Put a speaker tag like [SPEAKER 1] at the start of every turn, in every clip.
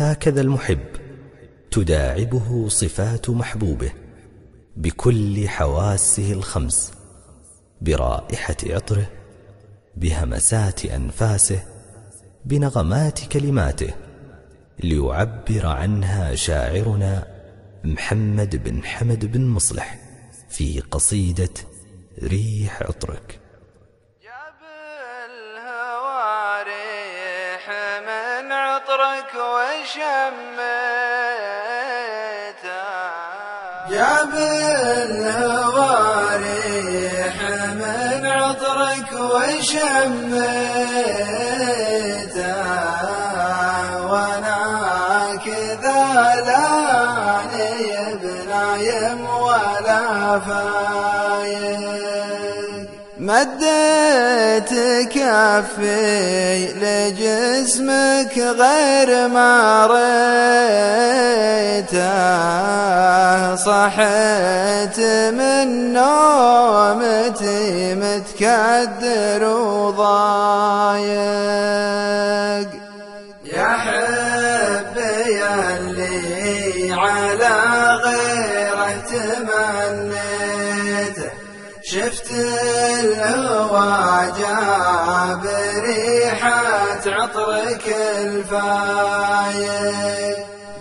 [SPEAKER 1] هكذا المحب تداعبه صفات محبوبه بكل حواسه الخمس برائحة عطره بهمسات أنفاسه بنغمات كلماته ليعبر عنها شاعرنا محمد بن حمد بن مصلح في قصيدة ريح عطرك.
[SPEAKER 2] جاب الهوى ريح من عطرك وشميته جاب الهوى ريح من عطرك وشميته وأنا كذا لا بنايم ولا فايق مديت كفي لجسمك غير ما ريته. صحيت من نومتي متكدر وضايق. يا حبي اللي على غيره تمنيته شفت الهوى جاب ريحة عطرك الفايق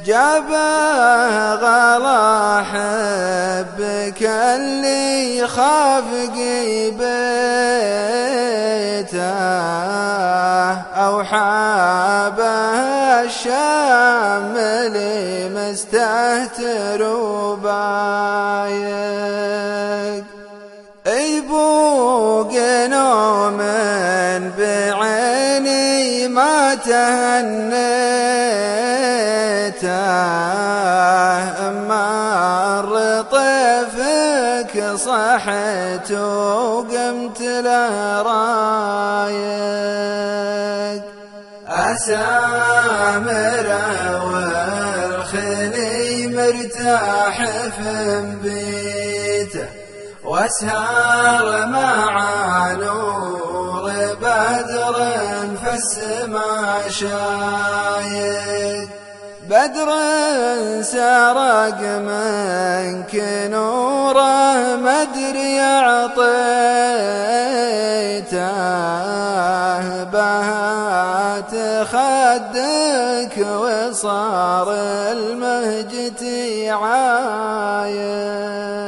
[SPEAKER 2] جابه غلا حبك اللي خاف قيبته أو حابه الشام اللي مستهتر وبايق يبوق نوم بعيني ما تهنيته مر طيفك صحت وقمت له رايق أسامره والخلي مرتاح في بيته وأسهر مع نور بدر فالسما شايق بدر سرق منك نوره مدري اعطيته بهات خدك وصار المهجتي عايق